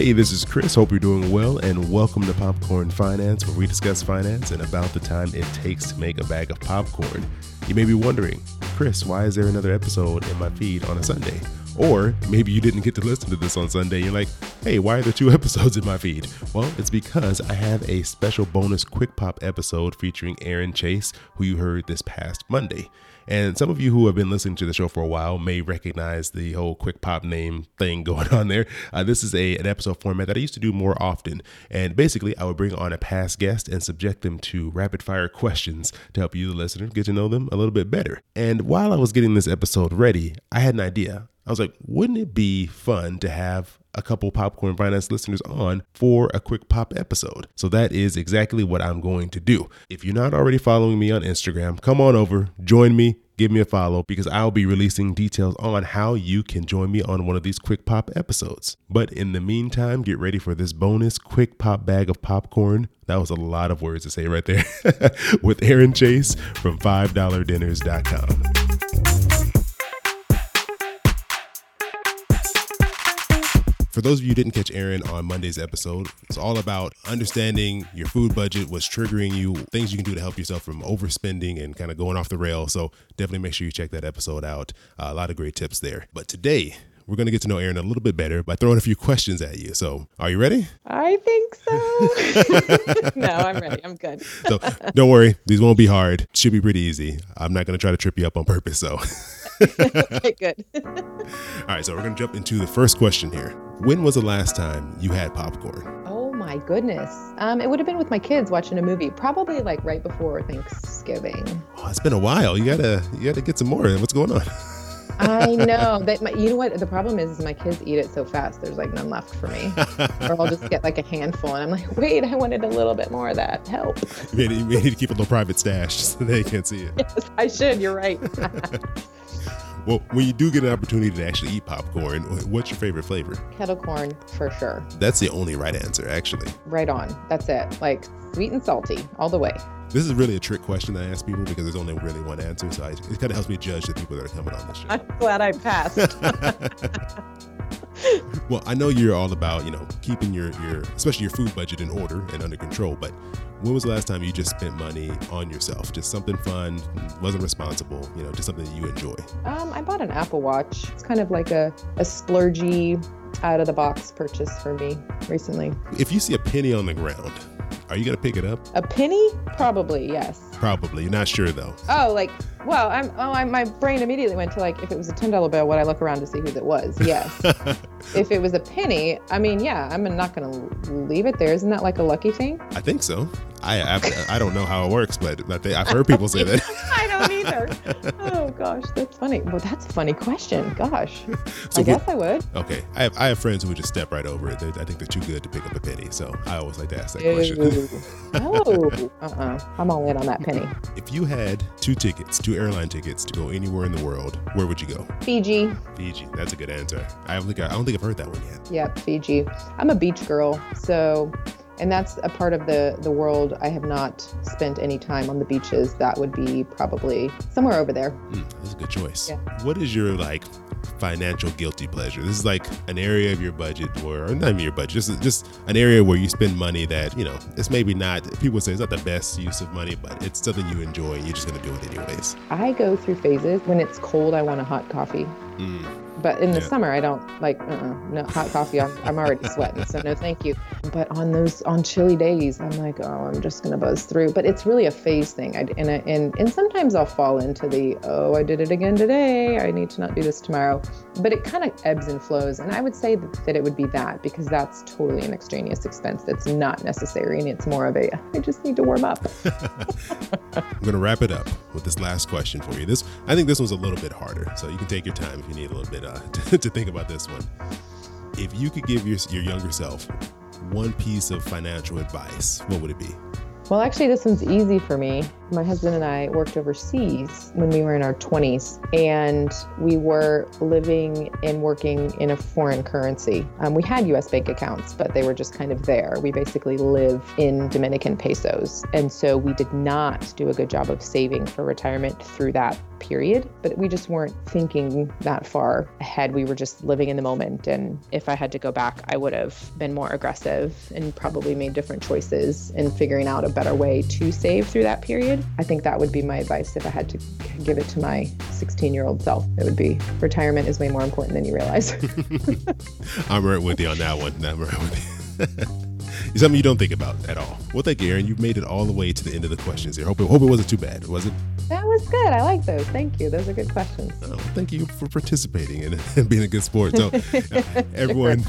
Hey, this is Chris. Hope you're doing well, and welcome to Popcorn Finance, where we discuss finance and about the time it takes to make a bag of popcorn. You may be wondering, Chris, why is there another episode in my feed on a Sunday? Or maybe you didn't get to listen to this on Sunday. You're like, hey, why are there two episodes in my feed? Well, it's because I have a special bonus Quick Pop episode featuring Erin Chase, who you heard this past Monday. And some of you who have been listening to the show for a while may recognize the whole quick pop name thing going on there. Uh, this is a an episode format that I used to do more often. And basically, I would bring on a past guest and subject them to rapid fire questions to help you, the listener, get to know them a little bit better. And while I was getting this episode ready, I had an idea. I was like, wouldn't it be fun to have a couple popcorn finance listeners on for a quick pop episode. So that is exactly what I'm going to do. If you're not already following me on Instagram, come on over, join me, give me a follow because I'll be releasing details on how you can join me on one of these quick pop episodes. But in the meantime, get ready for this bonus quick pop bag of popcorn. That was a lot of words to say right there with Erin Chase from 5DollarDinners.com. For those of you who didn't catch Erin on Monday's episode, it's all about understanding your food budget, what's triggering you, things you can do to help yourself from overspending and kind of going off the rail. So definitely make sure you check that episode out. Uh, a lot of great tips there. But today, we're going to get to know Erin a little bit better by throwing a few questions at you. So, are you ready? I think so. no, I'm ready. I'm good. so, don't worry. These won't be hard. Should be pretty easy. I'm not going to try to trip you up on purpose. So, okay, good. All right. So, we're going to jump into the first question here. When was the last time you had popcorn? Oh my goodness. Um, it would have been with my kids watching a movie, probably like right before Thanksgiving. Oh, it's been a while. You gotta, you gotta get some more. What's going on? I know that. My, you know what? The problem is, is my kids eat it so fast. There's like none left for me, or I'll just get like a handful, and I'm like, wait, I wanted a little bit more of that. Help. You may, you may need to keep a little private stash so they can't see it. Yes, I should. You're right. Well, when you do get an opportunity to actually eat popcorn, what's your favorite flavor? Kettle corn for sure. That's the only right answer, actually. Right on. That's it. Like sweet and salty all the way. This is really a trick question I ask people because there's only really one answer. So I, it kind of helps me judge the people that are coming on this show. I'm glad I passed. well, I know you're all about, you know, keeping your, your, especially your food budget in order and under control, but when was the last time you just spent money on yourself? Just something fun, wasn't responsible, you know, just something that you enjoy? Um, I bought an Apple Watch. It's kind of like a, a splurgy, out of the box purchase for me recently. If you see a penny on the ground, are you gonna pick it up? A penny? Probably, yes. Probably. You're not sure though. Oh, like, well, I'm. Oh, I'm, my brain immediately went to like, if it was a ten dollar bill, would I look around to see who it was? Yes. if it was a penny, I mean, yeah, I'm not gonna leave it there. Isn't that like a lucky thing? I think so. I I, I don't know how it works, but I've heard people say that. I don't either. Oh gosh, that's funny. Well, that's a funny question. Gosh, so I guess I would. Okay, I have I have friends who would just step right over it. They're, I think they're too good to pick up a penny, so I always like to ask that question. oh, uh-uh. I'm all in on that penny. If you had two tickets, two airline tickets to go anywhere in the world, where would you go? Fiji. Fiji. That's a good answer. I don't think I, I don't think I've heard that one yet. Yep, Fiji. I'm a beach girl, so and that's a part of the the world I have not spent any time on the beaches. That would be probably somewhere over there. Mm, that's a good choice. Yeah. What is your like financial guilty pleasure? This is like an area of your budget, or, or not even your budget, just just an area where you spend money that you know it's maybe not. People say it's not the best use of money, but it's something you enjoy, and you're just gonna do it anyways. I go through phases. When it's cold, I want a hot coffee. Mm. But in the yeah. summer, I don't like uh-uh, no hot coffee. I'm, I'm already sweating, so no, thank you. But on those on chilly days, I'm like, oh, I'm just gonna buzz through. But it's really a phase thing. I, and, I, and and sometimes I'll fall into the oh, I did it again today. I need to not do this tomorrow. But it kind of ebbs and flows. And I would say that, that it would be that because that's totally an extraneous expense that's not necessary, and it's more of a I just need to warm up. I'm gonna wrap it up with this last question for you. This I think this one's a little bit harder, so you can take your time if you need a little bit uh, to, to think about this one. If you could give your, your younger self one piece of financial advice, what would it be? Well, actually, this one's easy for me. My husband and I worked overseas when we were in our 20s, and we were living and working in a foreign currency. Um, we had US bank accounts, but they were just kind of there. We basically live in Dominican pesos. And so we did not do a good job of saving for retirement through that period, but we just weren't thinking that far ahead. We were just living in the moment. And if I had to go back, I would have been more aggressive and probably made different choices in figuring out a better way to save through that period. I think that would be my advice if I had to give it to my 16 year old self. It would be retirement is way more important than you realize. I'm right with you on that one. I'm right with you. something you don't think about at all. Well, thank you, Erin. You've made it all the way to the end of the questions here. Hope it, hope it wasn't too bad, was it? That was good. I like those. Thank you. Those are good questions. Oh, thank you for participating and being a good sport. So, uh, everyone,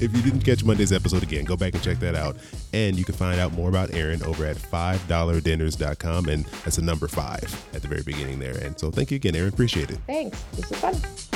if you didn't catch Monday's episode again, go back and check that out. And you can find out more about Erin over at 5DollarDinners.com. And that's a number five at the very beginning there. And so, thank you again, Erin. Appreciate it. Thanks. This was fun.